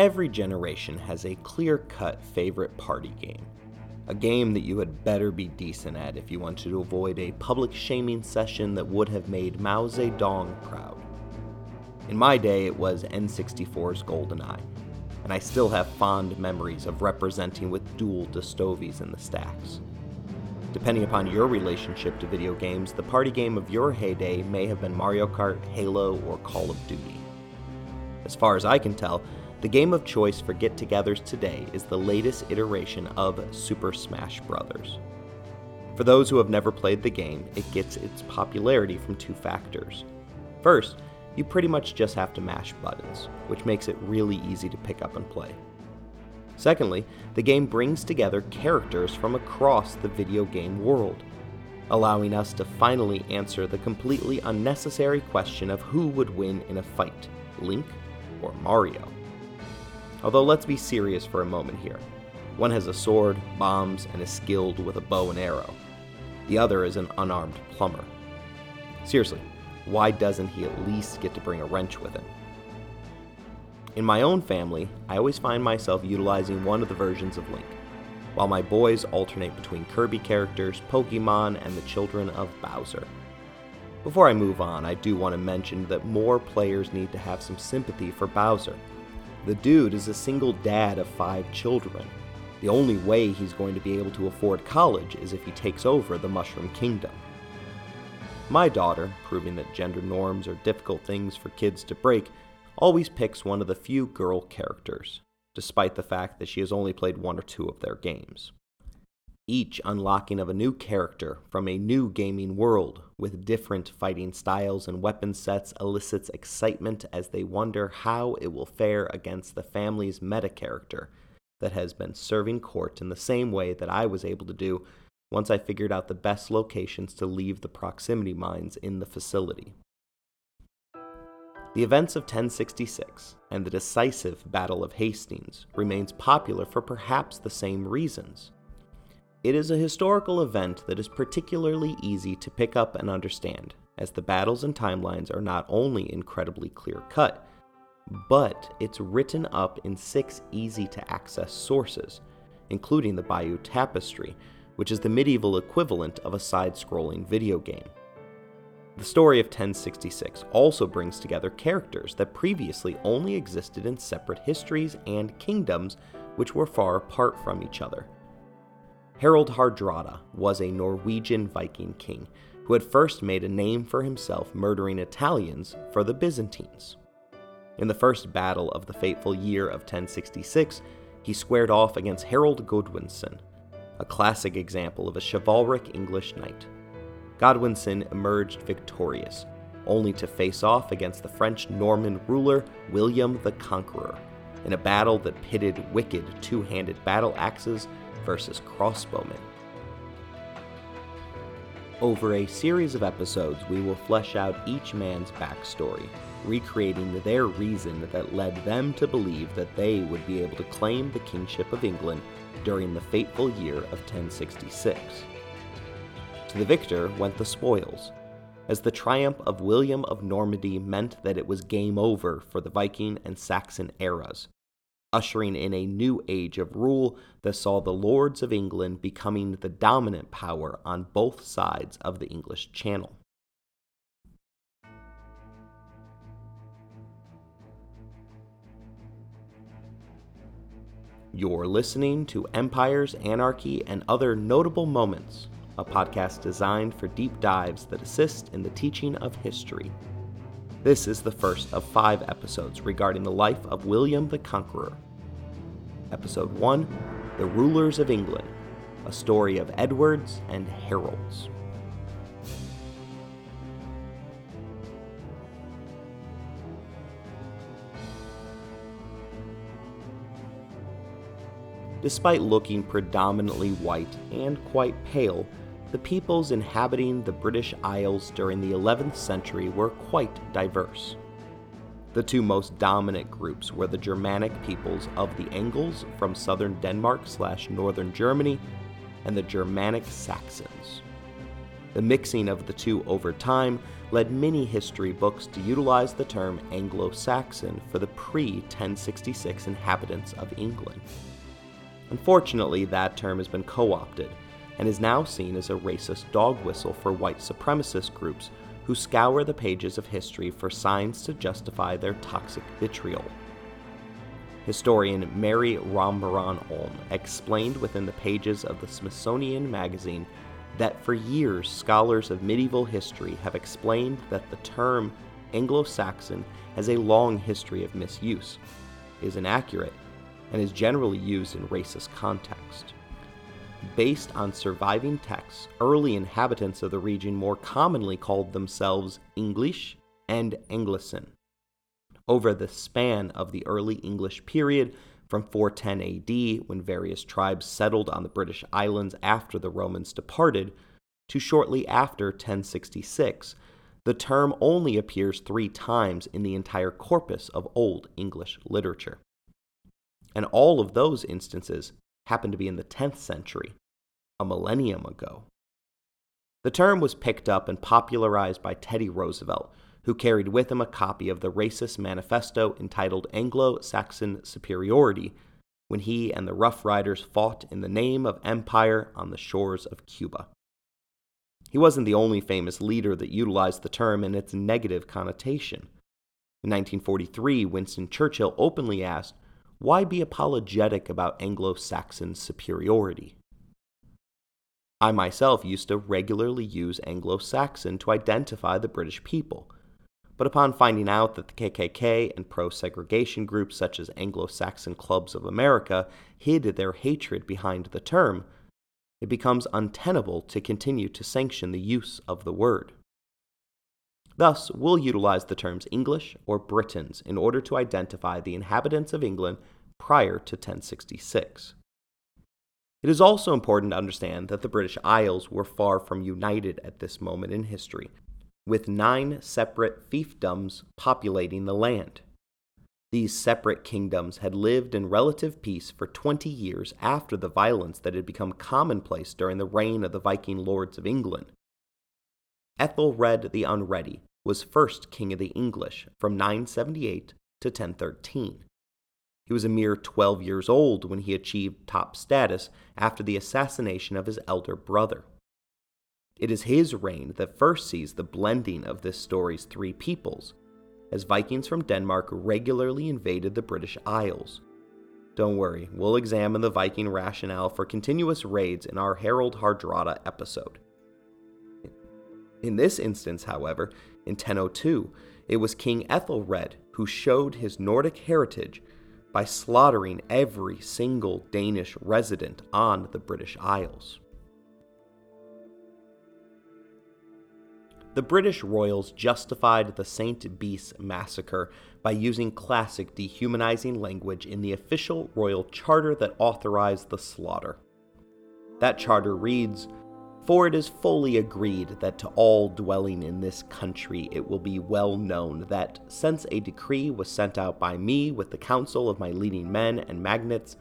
Every generation has a clear cut favorite party game. A game that you had better be decent at if you wanted to avoid a public shaming session that would have made Mao Zedong proud. In my day, it was N64's GoldenEye, and I still have fond memories of representing with dual Dostoveis in the stacks. Depending upon your relationship to video games, the party game of your heyday may have been Mario Kart, Halo, or Call of Duty. As far as I can tell, the game of choice for get togethers today is the latest iteration of Super Smash Bros. For those who have never played the game, it gets its popularity from two factors. First, you pretty much just have to mash buttons, which makes it really easy to pick up and play. Secondly, the game brings together characters from across the video game world, allowing us to finally answer the completely unnecessary question of who would win in a fight Link or Mario. Although, let's be serious for a moment here. One has a sword, bombs, and is skilled with a bow and arrow. The other is an unarmed plumber. Seriously, why doesn't he at least get to bring a wrench with him? In my own family, I always find myself utilizing one of the versions of Link, while my boys alternate between Kirby characters, Pokemon, and the children of Bowser. Before I move on, I do want to mention that more players need to have some sympathy for Bowser. The dude is a single dad of five children. The only way he's going to be able to afford college is if he takes over the Mushroom Kingdom. My daughter, proving that gender norms are difficult things for kids to break, always picks one of the few girl characters, despite the fact that she has only played one or two of their games. Each unlocking of a new character from a new gaming world with different fighting styles and weapon sets elicits excitement as they wonder how it will fare against the family's meta character that has been serving court in the same way that I was able to do once I figured out the best locations to leave the proximity mines in the facility. The events of 1066 and the decisive Battle of Hastings remains popular for perhaps the same reasons. It is a historical event that is particularly easy to pick up and understand, as the battles and timelines are not only incredibly clear cut, but it's written up in six easy to access sources, including the Bayeux Tapestry, which is the medieval equivalent of a side scrolling video game. The story of 1066 also brings together characters that previously only existed in separate histories and kingdoms which were far apart from each other. Harald Hardrada was a Norwegian Viking king who had first made a name for himself murdering Italians for the Byzantines. In the first battle of the fateful year of 1066, he squared off against Harold Godwinson, a classic example of a chivalric English knight. Godwinson emerged victorious, only to face off against the French Norman ruler William the Conqueror in a battle that pitted wicked two handed battle axes versus crossbowmen. Over a series of episodes, we will flesh out each man's backstory, recreating their reason that led them to believe that they would be able to claim the kingship of England during the fateful year of 1066. To the victor went the spoils, as the triumph of William of Normandy meant that it was game over for the Viking and Saxon eras, ushering in a new age of rule that saw the lords of England becoming the dominant power on both sides of the English Channel. You're listening to Empires, Anarchy, and Other Notable Moments a podcast designed for deep dives that assist in the teaching of history. This is the first of five episodes regarding the life of William the Conqueror. Episode 1 The Rulers of England, a story of Edwards and Harolds. Despite looking predominantly white and quite pale, the peoples inhabiting the British Isles during the 11th century were quite diverse. The two most dominant groups were the Germanic peoples of the Angles from southern Denmark slash northern Germany and the Germanic Saxons. The mixing of the two over time led many history books to utilize the term Anglo Saxon for the pre 1066 inhabitants of England. Unfortunately, that term has been co opted and is now seen as a racist dog whistle for white supremacist groups who scour the pages of history for signs to justify their toxic vitriol. Historian Mary Rambaran Olm explained within the pages of the Smithsonian Magazine that for years scholars of medieval history have explained that the term Anglo Saxon has a long history of misuse, is inaccurate, and is generally used in racist context. Based on surviving texts, early inhabitants of the region more commonly called themselves English and Angelcynn. Over the span of the early English period, from 410 AD, when various tribes settled on the British islands after the Romans departed, to shortly after 1066, the term only appears three times in the entire corpus of Old English literature. And all of those instances happen to be in the 10th century, a millennium ago. The term was picked up and popularized by Teddy Roosevelt, who carried with him a copy of the racist manifesto entitled Anglo Saxon Superiority when he and the Rough Riders fought in the name of empire on the shores of Cuba. He wasn't the only famous leader that utilized the term in its negative connotation. In 1943, Winston Churchill openly asked, Why be apologetic about Anglo Saxon superiority? I myself used to regularly use Anglo Saxon to identify the British people but upon finding out that the KKK and pro segregation groups such as Anglo Saxon Clubs of America hid their hatred behind the term, it becomes untenable to continue to sanction the use of the word. Thus, we'll utilize the terms English or Britons in order to identify the inhabitants of England prior to 1066. It is also important to understand that the British Isles were far from united at this moment in history, with nine separate fiefdoms populating the land. These separate kingdoms had lived in relative peace for 20 years after the violence that had become commonplace during the reign of the Viking lords of England. Ethelred the Unready was first king of the English from 978 to 1013. He was a mere 12 years old when he achieved top status after the assassination of his elder brother. It is his reign that first sees the blending of this story's three peoples, as Vikings from Denmark regularly invaded the British Isles. Don't worry, we'll examine the Viking rationale for continuous raids in our Harold Hardrada episode. In this instance, however, in 1002, it was King Ethelred who showed his Nordic heritage by slaughtering every single Danish resident on the British Isles. The British royals justified the St. Brice's massacre by using classic dehumanizing language in the official royal charter that authorized the slaughter. That charter reads For it is fully agreed that to all dwelling in this country it will be well known that, since a decree was sent out by me with the counsel of my leading men and magnates,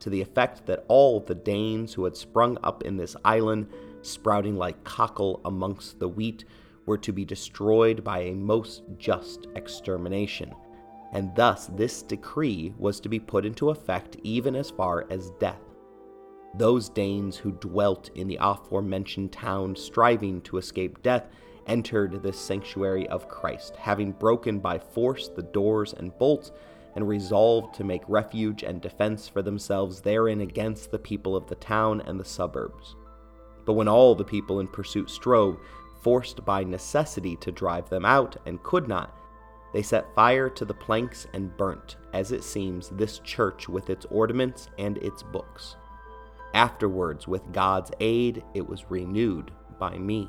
to the effect that all the Danes who had sprung up in this island, sprouting like cockle amongst the wheat, were to be destroyed by a most just extermination, and thus this decree was to be put into effect even as far as death. Those Danes who dwelt in the aforementioned town, striving to escape death, entered this sanctuary of Christ, having broken by force the doors and bolts, and resolved to make refuge and defense for themselves therein against the people of the town and the suburbs. But when all the people in pursuit strove, forced by necessity to drive them out and could not, they set fire to the planks and burnt, as it seems, this church with its ornaments and its books. Afterwards, with God's aid, it was renewed by me.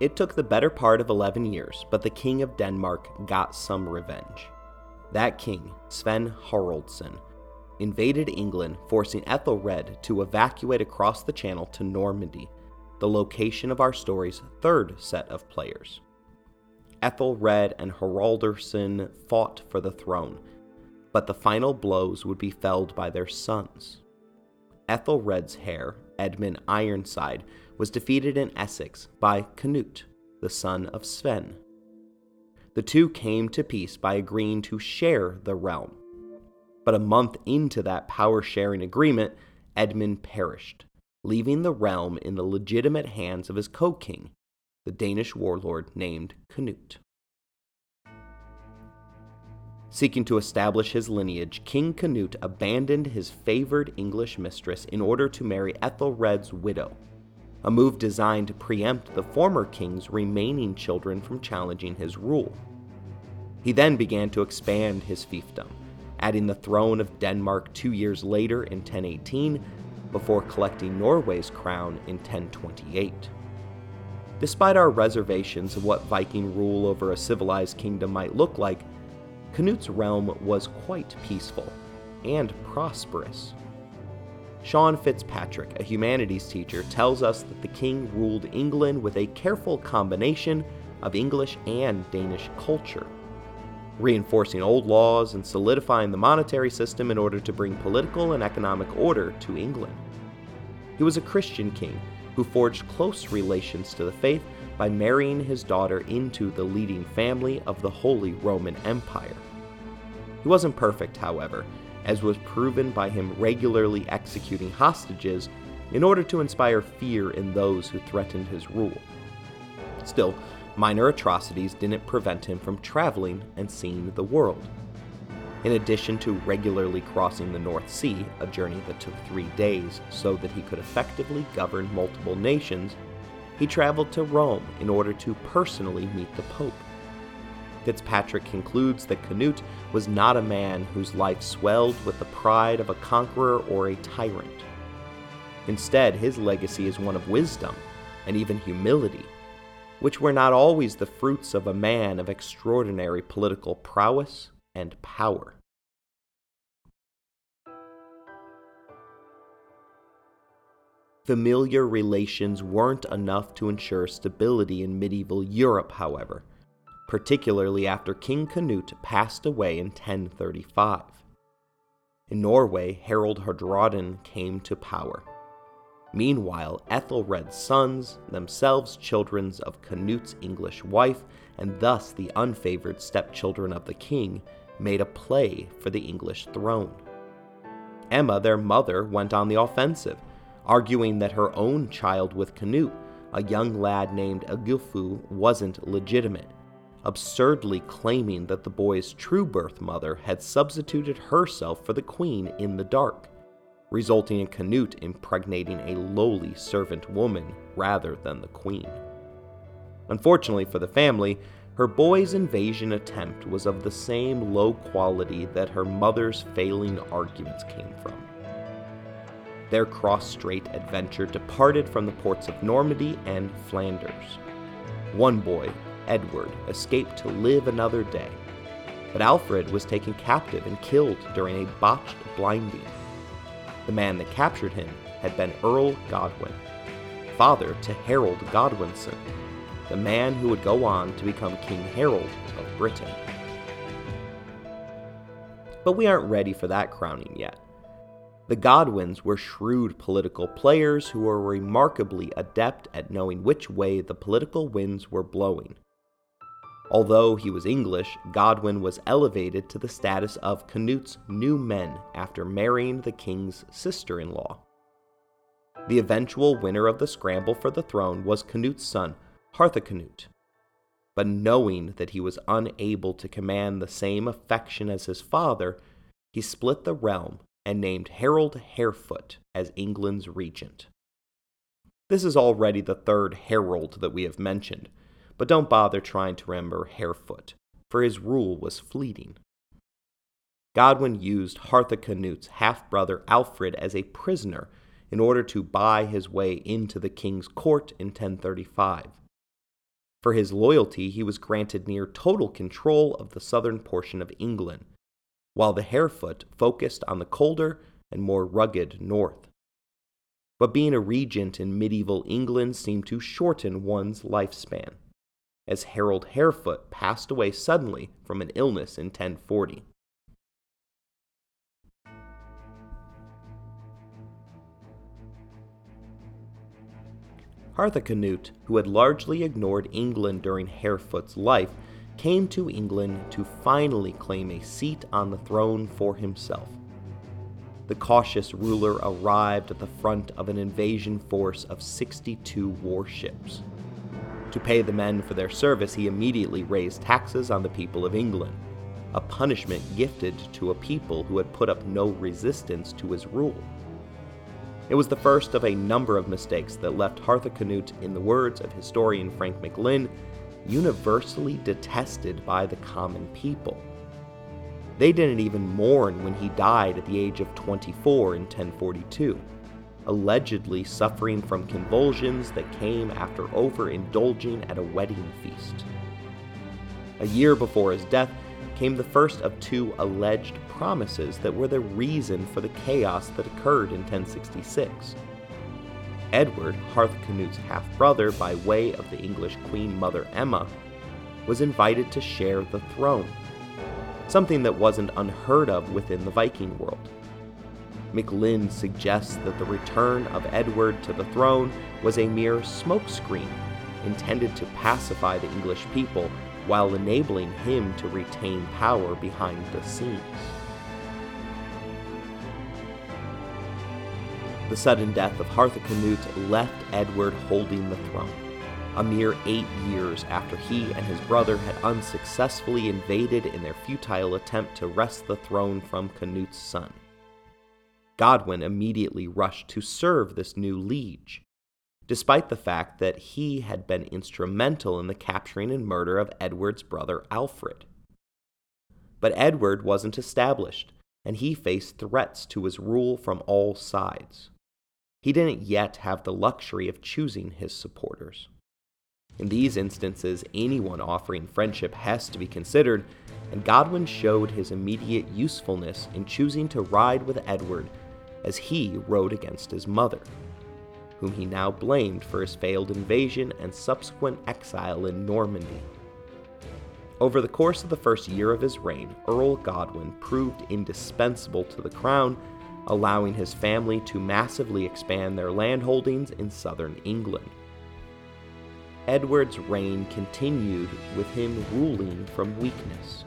It took the better part of 11 years, but the King of Denmark got some revenge. That king, Sven Haraldsson, invaded England, forcing Ethelred to evacuate across the Channel to Normandy, the location of our story's third set of players. Ethelred and Haraldsson fought for the throne, but the final blows would be felled by their sons. Ethelred's heir, Edmund Ironside, was defeated in Essex by Canute, the son of Sven. The two came to peace by agreeing to share the realm. But a month into that power sharing agreement, Edmund perished, leaving the realm in the legitimate hands of his co king, the Danish warlord named Canute. Seeking to establish his lineage, King Canute abandoned his favored English mistress in order to marry Ethelred's widow, a move designed to preempt the former king's remaining children from challenging his rule. He then began to expand his fiefdom, adding the throne of Denmark two years later in 1018, before collecting Norway's crown in 1028. Despite our reservations of what Viking rule over a civilized kingdom might look like, Canute's realm was quite peaceful and prosperous. Sean Fitzpatrick, a humanities teacher, tells us that the king ruled England with a careful combination of English and Danish culture, reinforcing old laws and solidifying the monetary system in order to bring political and economic order to England. He was a Christian king who forged close relations to the faith by marrying his daughter into the leading family of the Holy Roman Empire. He wasn't perfect, however, as was proven by him regularly executing hostages in order to inspire fear in those who threatened his rule. Still, minor atrocities didn't prevent him from traveling and seeing the world. In addition to regularly crossing the North Sea, a journey that took three days so that he could effectively govern multiple nations, he traveled to Rome in order to personally meet the Pope. Fitzpatrick concludes that Canute was not a man whose life swelled with the pride of a conqueror or a tyrant. Instead, his legacy is one of wisdom and even humility, which were not always the fruits of a man of extraordinary political prowess and power. Familiar relations weren't enough to ensure stability in medieval Europe, however, particularly after King Canute passed away in 1035. In Norway, Harald Hardrada came to power. Meanwhile, Ethelred's sons, themselves children of Canute's English wife, and thus the unfavored stepchildren of the king, made a play for the English throne. Emma, their mother, went on the offensive arguing that her own child with Canute, a young lad named Egilfu, wasn't legitimate, absurdly claiming that the boy's true birth mother had substituted herself for the queen in the dark, resulting in Canute impregnating a lowly servant woman rather than the queen. Unfortunately for the family, her boy's invasion attempt was of the same low quality that her mother's failing arguments came from their cross strait adventure departed from the ports of Normandy and Flanders. One boy, Edward, escaped to live another day, but Alfred was taken captive and killed during a botched blinding. The man that captured him had been Earl Godwin, father to Harold Godwinson, the man who would go on to become King Harold of Britain. But we aren't ready for that crowning yet. The Godwins were shrewd political players who were remarkably adept at knowing which way the political winds were blowing. Although he was English, Godwin was elevated to the status of Canute's new men after marrying the king's sister in law. The eventual winner of the scramble for the throne was Canute's son, Harthacnut. But knowing that he was unable to command the same affection as his father, he split the realm and named Harold Harefoot as England's regent. This is already the third Harold that we have mentioned, but don't bother trying to remember Harefoot, for his rule was fleeting. Godwin used Harthacnut's half brother Alfred as a prisoner in order to buy his way into the king's court in 1035. For his loyalty, he was granted near total control of the southern portion of England, while the Harefoot focused on the colder and more rugged north. But being a regent in medieval England seemed to shorten one's lifespan, as Harold Harefoot passed away suddenly from an illness in 1040. Harthacnut, who had largely ignored England during Harefoot's life, came to England to finally claim a seat on the throne for himself. The cautious ruler arrived at the front of an invasion force of 62 warships. To pay the men for their service, he immediately raised taxes on the people of England, a punishment gifted to a people who had put up no resistance to his rule. It was the first of a number of mistakes that left Harthacnut, in the words of historian Frank McLynn, universally detested by the common people. They didn't even mourn when he died at the age of 24 in 1042, allegedly suffering from convulsions that came after overindulging at a wedding feast. A year before his death came the first of two alleged promises that were the reason for the chaos that occurred in 1066. Edward, Harthacnut's half brother by way of the English Queen Mother Emma, was invited to share the throne, something that wasn't unheard of within the Viking world. McLynn suggests that the return of Edward to the throne was a mere smokescreen intended to pacify the English people while enabling him to retain power behind the scenes. The sudden death of Harthacnut left Edward holding the throne, a mere eight years after he and his brother had unsuccessfully invaded in their futile attempt to wrest the throne from Canute's son. Godwin immediately rushed to serve this new liege, despite the fact that he had been instrumental in the capturing and murder of Edward's brother Alfred. But Edward wasn't established, and he faced threats to his rule from all sides he didn't yet have the luxury of choosing his supporters. In these instances, anyone offering friendship has to be considered, and Godwin showed his immediate usefulness in choosing to ride with Edward as he rode against his mother, whom he now blamed for his failed invasion and subsequent exile in Normandy. Over the course of the first year of his reign, Earl Godwin proved indispensable to the crown allowing his family to massively expand their landholdings in southern England. Edward's reign continued with him ruling from weakness,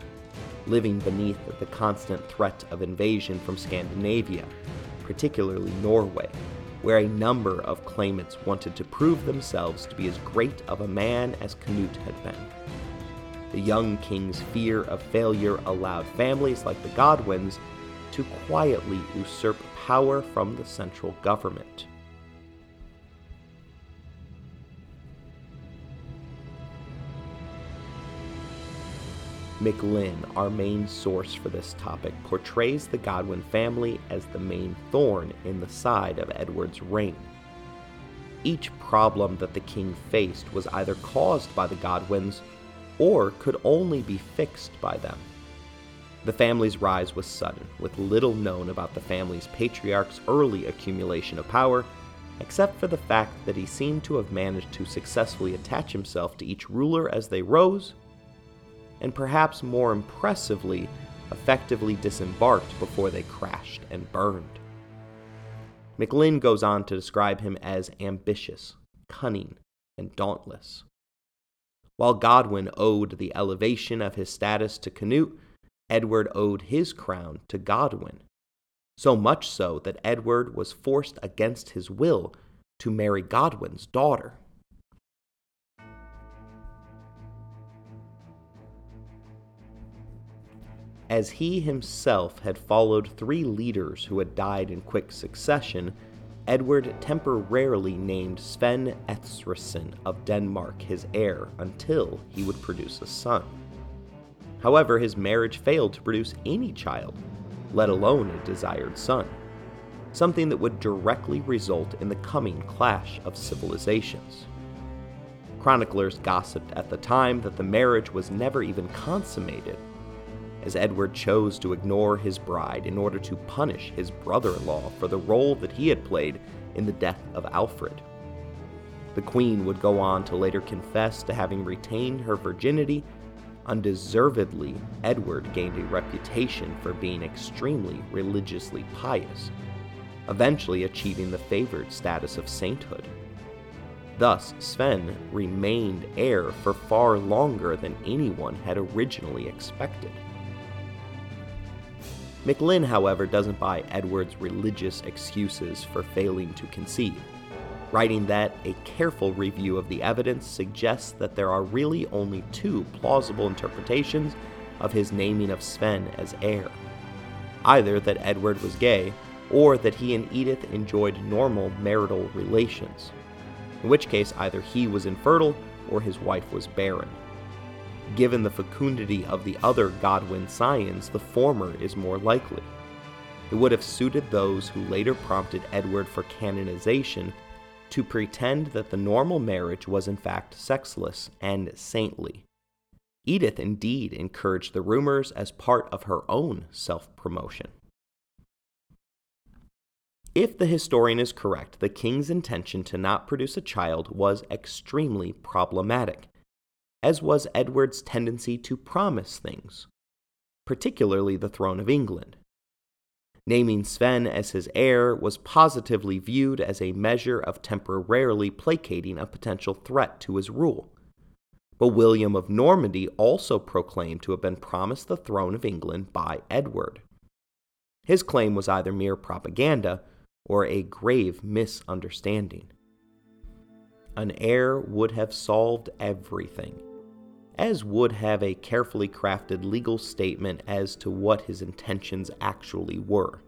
living beneath the constant threat of invasion from Scandinavia, particularly Norway, where a number of claimants wanted to prove themselves to be as great of a man as Canute had been. The young king's fear of failure allowed families like the Godwins to quietly usurp power from the central government. McLynn, our main source for this topic, portrays the Godwin family as the main thorn in the side of Edward's reign. Each problem that the king faced was either caused by the Godwins or could only be fixed by them. The family's rise was sudden, with little known about the family's patriarch's early accumulation of power, except for the fact that he seemed to have managed to successfully attach himself to each ruler as they rose, and perhaps more impressively, effectively disembarked before they crashed and burned. McLynn goes on to describe him as ambitious, cunning, and dauntless. While Godwin owed the elevation of his status to Canute, Edward owed his crown to Godwin, so much so that Edward was forced against his will to marry Godwin's daughter. As he himself had followed three leaders who had died in quick succession, Edward temporarily named Sven Estridsson of Denmark his heir until he would produce a son. However, his marriage failed to produce any child, let alone a desired son, something that would directly result in the coming clash of civilizations. Chroniclers gossiped at the time that the marriage was never even consummated, as Edward chose to ignore his bride in order to punish his brother in law for the role that he had played in the death of Alfred. The queen would go on to later confess to having retained her virginity Undeservedly, Edward gained a reputation for being extremely religiously pious, eventually achieving the favored status of sainthood. Thus, Sven remained heir for far longer than anyone had originally expected. McLynn, however, doesn't buy Edward's religious excuses for failing to conceive, writing that a careful review of the evidence suggests that there are really only two plausible interpretations of his naming of Sven as heir either that Edward was gay or that he and Edith enjoyed normal marital relations, in which case either he was infertile or his wife was barren. Given the fecundity of the other Godwin scions, the former is more likely. It would have suited those who later prompted Edward for canonization to pretend that the normal marriage was in fact sexless and saintly. Edith indeed encouraged the rumors as part of her own self promotion. If the historian is correct, the king's intention to not produce a child was extremely problematic as was Edward's tendency to promise things, particularly the throne of England. Naming Sven as his heir was positively viewed as a measure of temporarily placating a potential threat to his rule. But William of Normandy also proclaimed to have been promised the throne of England by Edward. His claim was either mere propaganda or a grave misunderstanding. An heir would have solved everything as would have a carefully crafted legal statement as to what his intentions actually were.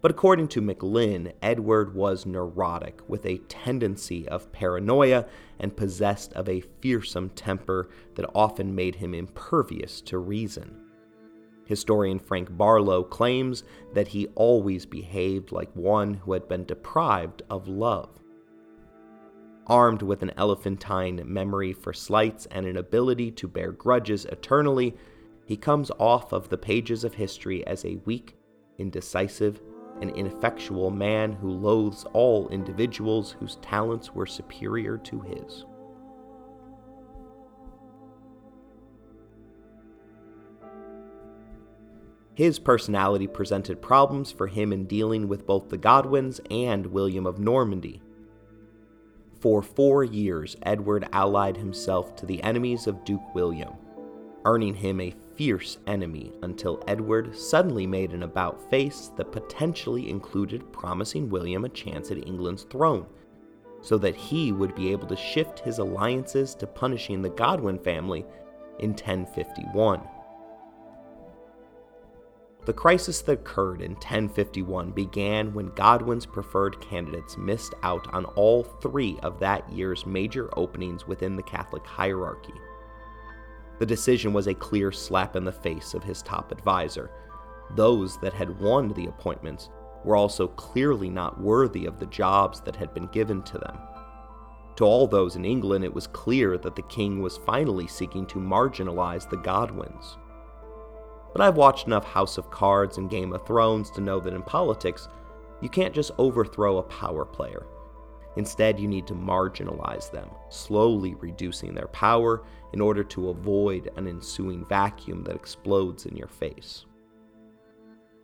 But according to McLynn, Edward was neurotic, with a tendency of paranoia and possessed of a fearsome temper that often made him impervious to reason. Historian Frank Barlow claims that he always behaved like one who had been deprived of love. Armed with an elephantine memory for slights and an ability to bear grudges eternally, he comes off of the pages of history as a weak, indecisive, and ineffectual man who loathes all individuals whose talents were superior to his. His personality presented problems for him in dealing with both the Godwins and William of Normandy. For four years, Edward allied himself to the enemies of Duke William, earning him a fierce enemy until Edward suddenly made an about face that potentially included promising William a chance at England's throne, so that he would be able to shift his alliances to punishing the Godwin family in 1051. The crisis that occurred in 1051 began when Godwin's preferred candidates missed out on all three of that year's major openings within the Catholic hierarchy. The decision was a clear slap in the face of his top advisor. Those that had won the appointments were also clearly not worthy of the jobs that had been given to them. To all those in England, it was clear that the king was finally seeking to marginalize the Godwins. But I've watched enough House of Cards and Game of Thrones to know that in politics, you can't just overthrow a power player. Instead, you need to marginalize them, slowly reducing their power in order to avoid an ensuing vacuum that explodes in your face.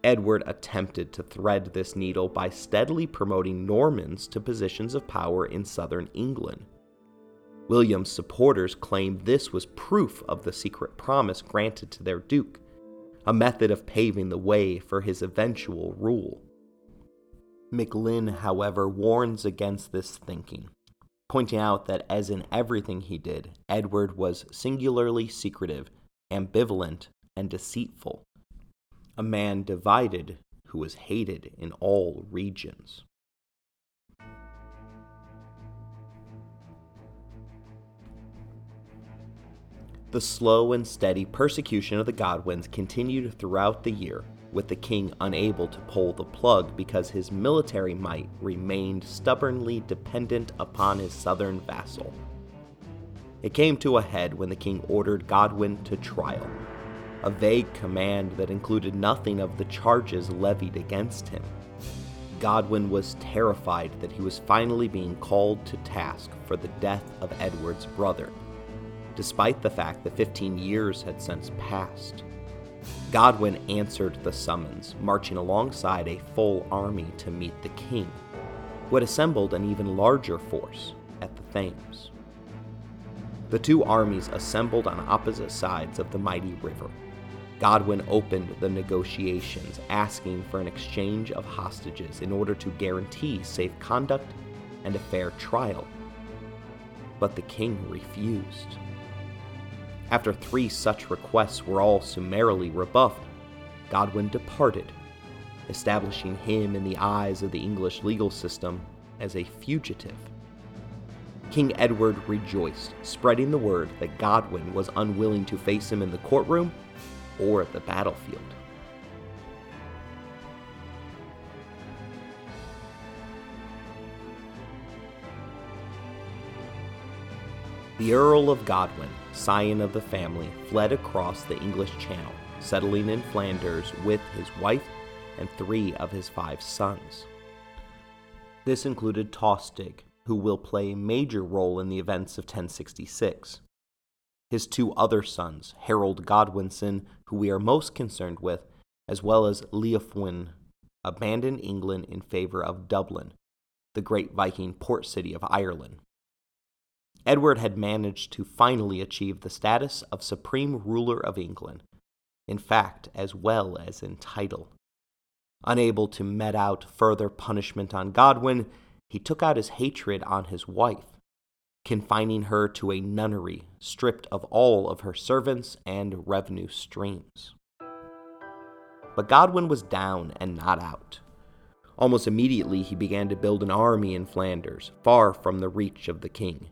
Edward attempted to thread this needle by steadily promoting Normans to positions of power in southern England. William's supporters claimed this was proof of the secret promise granted to their duke, a method of paving the way for his eventual rule. McLynn, however, warns against this thinking, pointing out that, as in everything he did, Edward was singularly secretive, ambivalent, and deceitful, a man divided who was hated in all regions. The slow and steady persecution of the Godwins continued throughout the year, with the king unable to pull the plug because his military might remained stubbornly dependent upon his southern vassal. It came to a head when the king ordered Godwin to trial, a vague command that included nothing of the charges levied against him. Godwin was terrified that he was finally being called to task for the death of Edward's brother despite the fact that 15 years had since passed. Godwin answered the summons, marching alongside a full army to meet the king, who had assembled an even larger force, at the Thames. The two armies assembled on opposite sides of the mighty river. Godwin opened the negotiations, asking for an exchange of hostages in order to guarantee safe conduct and a fair trial. But the king refused. After three such requests were all summarily rebuffed, Godwin departed, establishing him in the eyes of the English legal system as a fugitive. King Edward rejoiced, spreading the word that Godwin was unwilling to face him in the courtroom or at the battlefield. The Earl of Godwin, scion of the family, fled across the English Channel, settling in Flanders with his wife and three of his five sons. This included Tostig, who will play a major role in the events of 1066. His two other sons, Harold Godwinson, who we are most concerned with, as well as Leofwin, abandoned England in favor of Dublin, the great Viking port city of Ireland. Edward had managed to finally achieve the status of supreme ruler of England, in fact, as well as in title. Unable to met out further punishment on Godwin, he took out his hatred on his wife, confining her to a nunnery stripped of all of her servants and revenue streams. But Godwin was down and not out. Almost immediately, he began to build an army in Flanders, far from the reach of the king.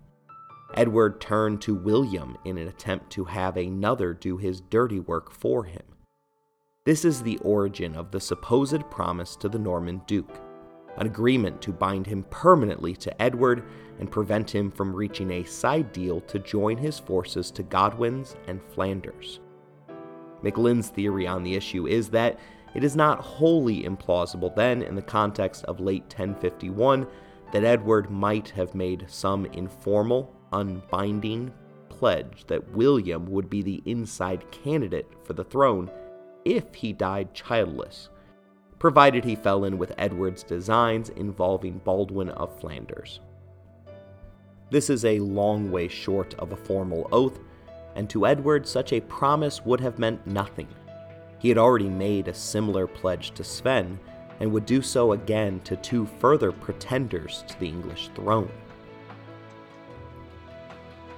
Edward turned to William in an attempt to have another do his dirty work for him. This is the origin of the supposed promise to the Norman Duke, an agreement to bind him permanently to Edward and prevent him from reaching a side deal to join his forces to Godwin's and Flanders. McLynn's theory on the issue is that it is not wholly implausible then, in the context of late 1051, that Edward might have made some informal, unbinding pledge that William would be the inside candidate for the throne if he died childless, provided he fell in with Edward's designs involving Baldwin of Flanders. This is a long way short of a formal oath, and to Edward, such a promise would have meant nothing. He had already made a similar pledge to Sven, and would do so again to two further pretenders to the English throne.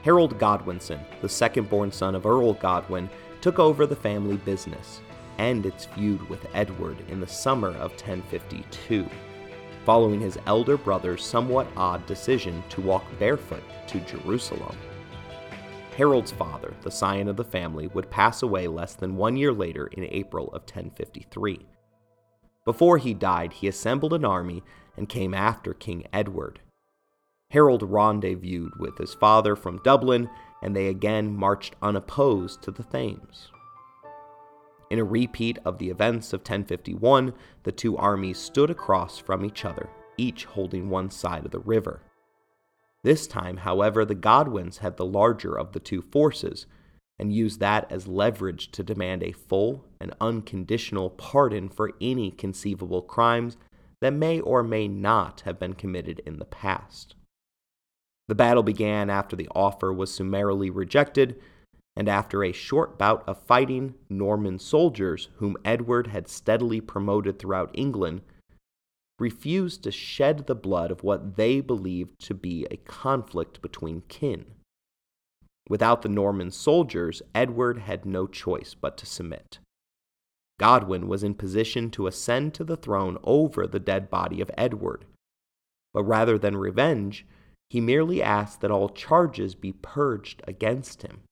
Harold Godwinson, the second born son of Earl Godwin, took over the family business and its feud with Edward in the summer of 1052, following his elder brother's somewhat odd decision to walk barefoot to Jerusalem. Harold's father, the scion of the family, would pass away less than one year later in April of 1053. Before he died, he assembled an army and came after King Edward. Harold rendezvoused with his father from Dublin, and they again marched unopposed to the Thames. In a repeat of the events of 1051, the two armies stood across from each other, each holding one side of the river. This time, however, the Godwins had the larger of the two forces and used that as leverage to demand a full and unconditional pardon for any conceivable crimes that may or may not have been committed in the past. The battle began after the offer was summarily rejected and after a short bout of fighting, Norman soldiers, whom Edward had steadily promoted throughout England, refused to shed the blood of what they believed to be a conflict between kin. Without the Norman soldiers, Edward had no choice but to submit. Godwin was in position to ascend to the throne over the dead body of Edward. But rather than revenge, he merely asked that all charges be purged against him.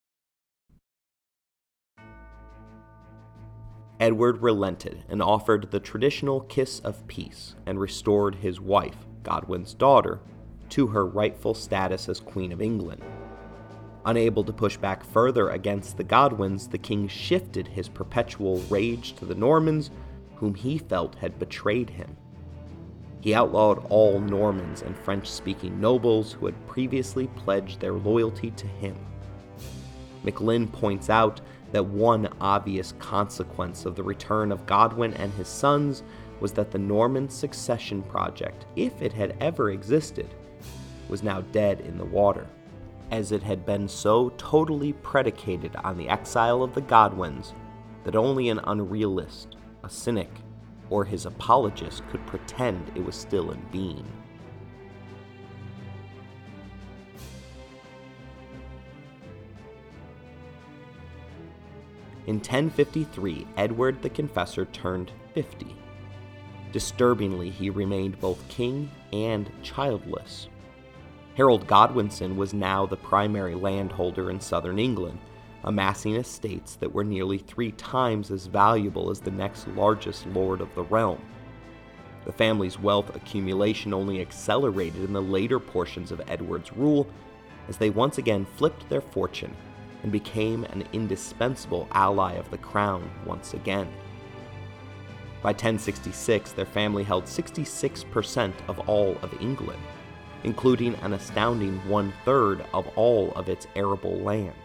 Edward relented and offered the traditional kiss of peace and restored his wife, Godwin's daughter, to her rightful status as Queen of England. Unable to push back further against the Godwins, the king shifted his perpetual rage to the Normans, whom he felt had betrayed him. He outlawed all Normans and French speaking nobles who had previously pledged their loyalty to him. McLynn points out that one obvious consequence of the return of Godwin and his sons was that the Norman succession project, if it had ever existed, was now dead in the water, as it had been so totally predicated on the exile of the Godwins that only an unrealist, a cynic, or his apologist could pretend it was still in being. In 1053, Edward the Confessor turned 50. Disturbingly, he remained both king and childless. Harold Godwinson was now the primary landholder in southern England, amassing estates that were nearly three times as valuable as the next largest lord of the realm. The family's wealth accumulation only accelerated in the later portions of Edward's rule as they once again flipped their fortune and became an indispensable ally of the crown once again. By 1066, their family held 66% of all of England, including an astounding one third of all of its arable land.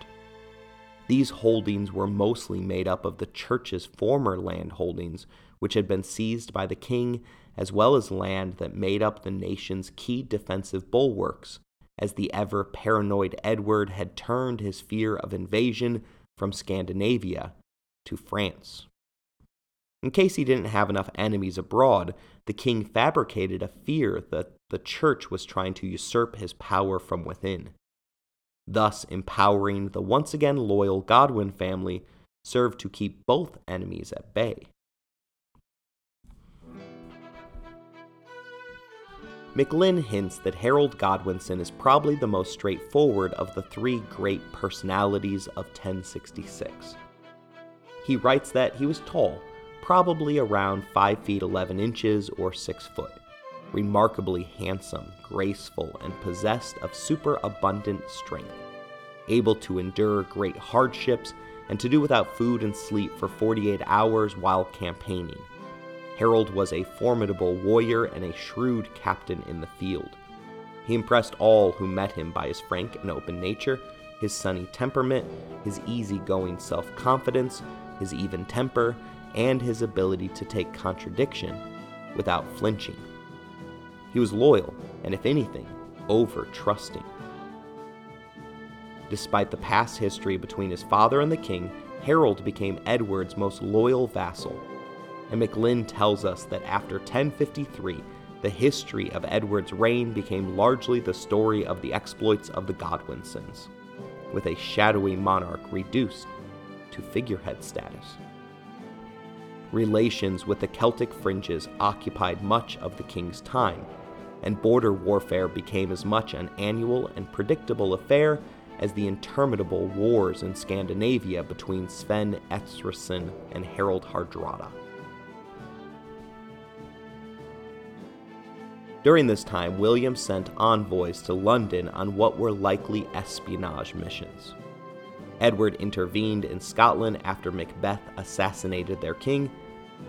These holdings were mostly made up of the church's former land holdings, which had been seized by the king, as well as land that made up the nation's key defensive bulwarks, as the ever paranoid Edward had turned his fear of invasion from Scandinavia to France. In case he didn't have enough enemies abroad, the king fabricated a fear that the church was trying to usurp his power from within thus empowering the once again loyal Godwin family, served to keep both enemies at bay. McLynn hints that Harold Godwinson is probably the most straightforward of the three great personalities of 1066. He writes that he was tall, probably around 5 feet 11 inches or 6 foot, remarkably handsome, graceful, and possessed of superabundant strength, able to endure great hardships and to do without food and sleep for 48 hours while campaigning. Harold was a formidable warrior and a shrewd captain in the field. He impressed all who met him by his frank and open nature, his sunny temperament, his easygoing self confidence, his even temper, and his ability to take contradiction without flinching. He was loyal, and if anything, over trusting. Despite the past history between his father and the king, Harold became Edward's most loyal vassal. And McLynn tells us that after 1053, the history of Edward's reign became largely the story of the exploits of the Godwinsons, with a shadowy monarch reduced to figurehead status. Relations with the Celtic fringes occupied much of the king's time, and border warfare became as much an annual and predictable affair as the interminable wars in Scandinavia between Sven Estridsson and Harald Hardrada. During this time, William sent envoys to London on what were likely espionage missions. Edward intervened in Scotland after Macbeth assassinated their king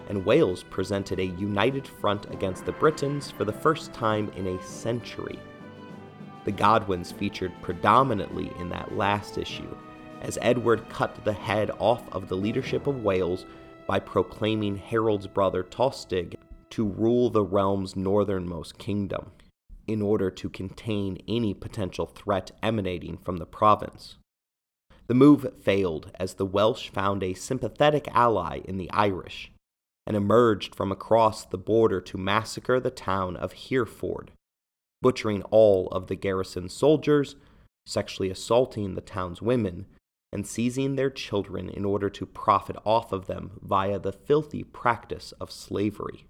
and Wales presented a united front against the Britons for the first time in a century. The Godwins featured predominantly in that last issue, as Edward cut the head off of the leadership of Wales by proclaiming Harold's brother Tostig to rule the realm's northernmost kingdom, in order to contain any potential threat emanating from the province. The move failed as the Welsh found a sympathetic ally in the Irish, and emerged from across the border to massacre the town of Hereford, butchering all of the garrison soldiers, sexually assaulting the town's women, and seizing their children in order to profit off of them via the filthy practice of slavery.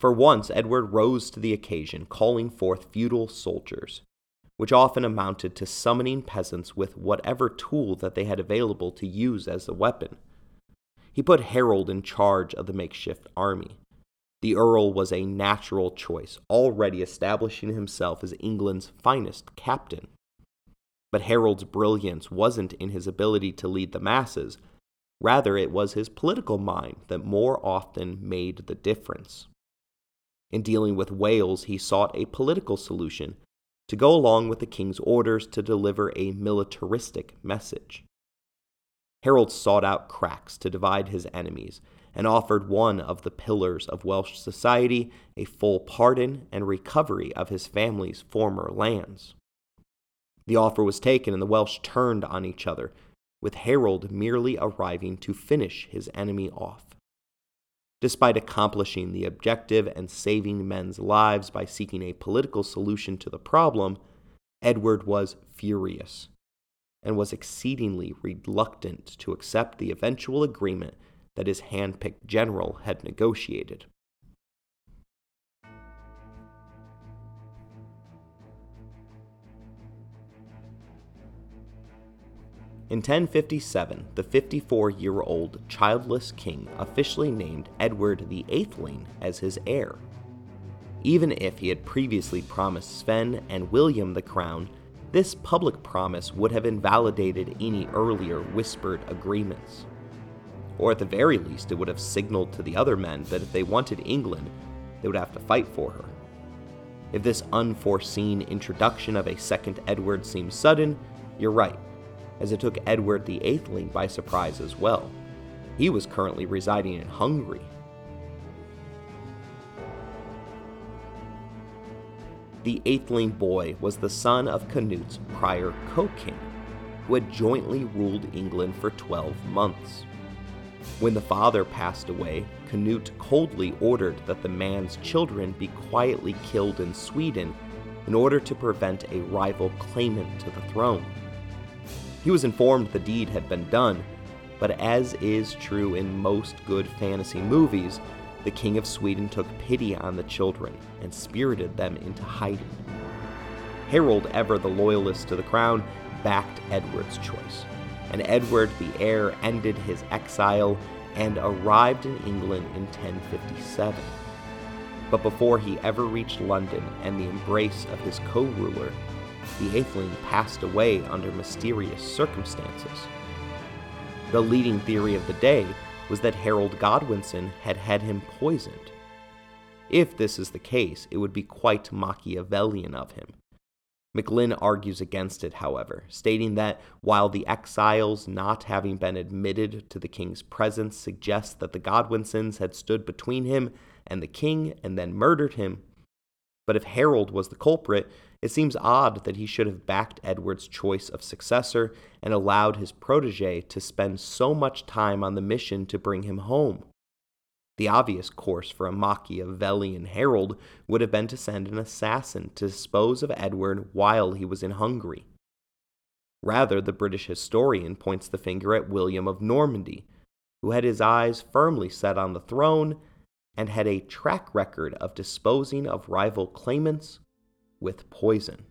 For once, Edward rose to the occasion, calling forth feudal soldiers, which often amounted to summoning peasants with whatever tool that they had available to use as a weapon. He put Harold in charge of the makeshift army. The Earl was a natural choice, already establishing himself as England's finest captain. But Harold's brilliance wasn't in his ability to lead the masses, rather, it was his political mind that more often made the difference. In dealing with Wales, he sought a political solution to go along with the king's orders to deliver a militaristic message. Harold sought out cracks to divide his enemies, and offered one of the pillars of Welsh society a full pardon and recovery of his family's former lands. The offer was taken, and the Welsh turned on each other, with Harold merely arriving to finish his enemy off. Despite accomplishing the objective and saving men's lives by seeking a political solution to the problem, Edward was furious and was exceedingly reluctant to accept the eventual agreement that his hand-picked general had negotiated. In 1057, the 54 year old childless king officially named Edward the Atheling as his heir. Even if he had previously promised Sven and William the crown, this public promise would have invalidated any earlier whispered agreements. Or at the very least, it would have signaled to the other men that if they wanted England, they would have to fight for her. If this unforeseen introduction of a second Edward seems sudden, you're right as it took Edward the Atheling by surprise as well. He was currently residing in Hungary. The Atheling boy was the son of Canute's prior co-king, who had jointly ruled England for 12 months. When the father passed away, Canute coldly ordered that the man's children be quietly killed in Sweden in order to prevent a rival claimant to the throne. He was informed the deed had been done, but as is true in most good fantasy movies, the King of Sweden took pity on the children and spirited them into hiding. Harold, ever the loyalist to the crown, backed Edward's choice, and Edward the heir ended his exile and arrived in England in 1057. But before he ever reached London and the embrace of his co ruler, the Atheling passed away under mysterious circumstances. The leading theory of the day was that Harold Godwinson had had him poisoned. If this is the case, it would be quite Machiavellian of him. McLynn argues against it, however, stating that while the exiles not having been admitted to the king's presence suggests that the Godwinsons had stood between him and the king and then murdered him, but if Harold was the culprit, it seems odd that he should have backed Edward's choice of successor and allowed his protege to spend so much time on the mission to bring him home. The obvious course for a Machiavellian Harold would have been to send an assassin to dispose of Edward while he was in Hungary. Rather, the British historian points the finger at William of Normandy, who had his eyes firmly set on the throne and had a track record of disposing of rival claimants with poison.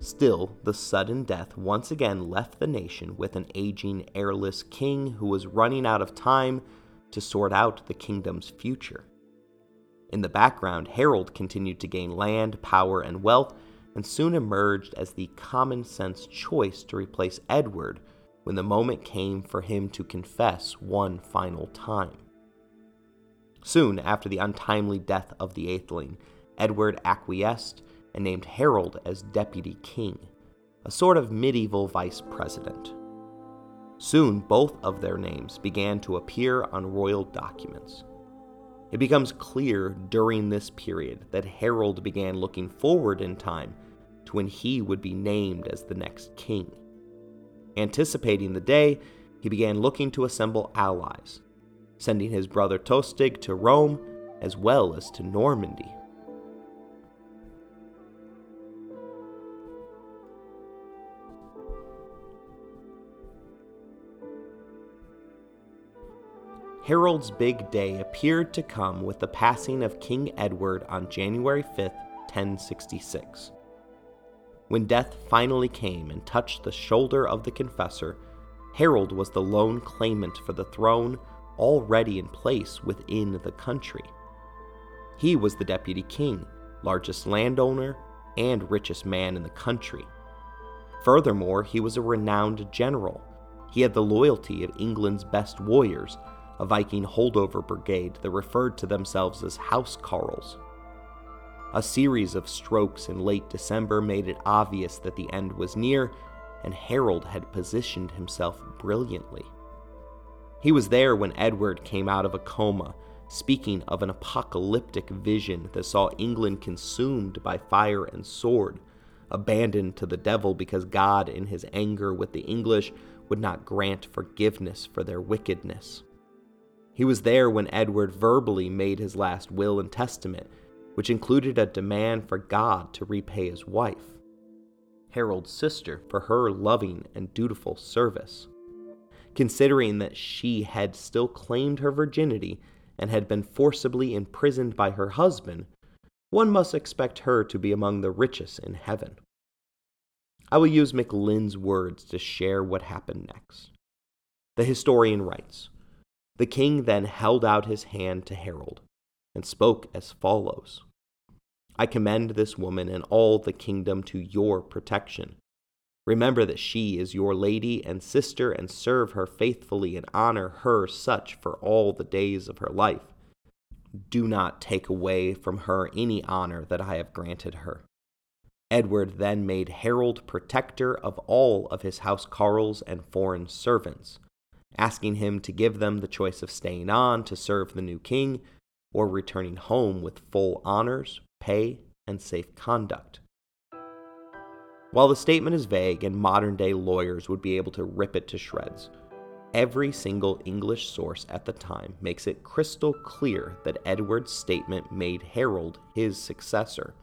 Still, the sudden death once again left the nation with an aging, heirless king who was running out of time to sort out the kingdom's future. In the background, Harold continued to gain land, power, and wealth, and soon emerged as the common sense choice to replace Edward when the moment came for him to confess one final time. Soon after the untimely death of the Atheling, Edward acquiesced and named Harold as deputy king, a sort of medieval vice president. Soon, both of their names began to appear on royal documents. It becomes clear during this period that Harold began looking forward in time to when he would be named as the next king. Anticipating the day, he began looking to assemble allies, sending his brother Tostig to Rome as well as to Normandy. Harold's big day appeared to come with the passing of King Edward on January 5, 1066. When death finally came and touched the shoulder of the confessor, Harold was the lone claimant for the throne already in place within the country. He was the deputy king, largest landowner, and richest man in the country. Furthermore, he was a renowned general. He had the loyalty of England's best warriors, a Viking holdover brigade that referred to themselves as Housecarls. A series of strokes in late December made it obvious that the end was near, and Harold had positioned himself brilliantly. He was there when Edward came out of a coma, speaking of an apocalyptic vision that saw England consumed by fire and sword, abandoned to the devil because God, in his anger with the English, would not grant forgiveness for their wickedness. He was there when Edward verbally made his last will and testament, which included a demand for God to repay his wife, Harold's sister, for her loving and dutiful service. Considering that she had still claimed her virginity and had been forcibly imprisoned by her husband, one must expect her to be among the richest in heaven. I will use McLynn's words to share what happened next. The historian writes The king then held out his hand to Harold and spoke as follows I commend this woman and all the kingdom to your protection. Remember that she is your lady and sister, and serve her faithfully and honor her such for all the days of her life. Do not take away from her any honor that I have granted her. Edward then made Harold protector of all of his house carles and foreign servants, asking him to give them the choice of staying on to serve the new king or returning home with full honors, pay, and safe conduct. While the statement is vague and modern day lawyers would be able to rip it to shreds, every single English source at the time makes it crystal clear that Edward's statement made Harold his successor.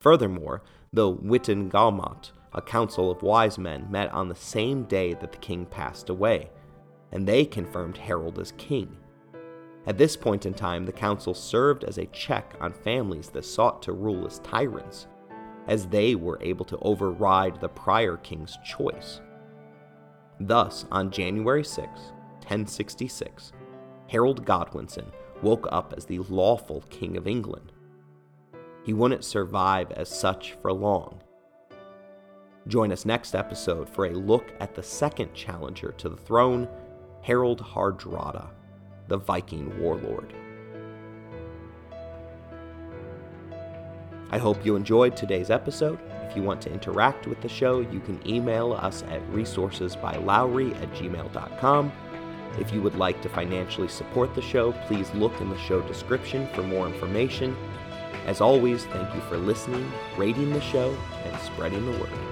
Furthermore, the Witenagemot, a council of wise men, met on the same day that the king passed away, and they confirmed Harold as king. At this point in time, the council served as a check on families that sought to rule as tyrants, as they were able to override the prior king's choice. Thus, on January 6, 1066, Harold Godwinson woke up as the lawful King of England. He wouldn't survive as such for long. Join us next episode for a look at the second challenger to the throne, Harald Hardrada the Viking warlord. I hope you enjoyed today's episode. If you want to interact with the show, you can email us at resourcesbylowry at gmail.com. If you would like to financially support the show, please look in the show description for more information. As always, thank you for listening, rating the show, and spreading the word.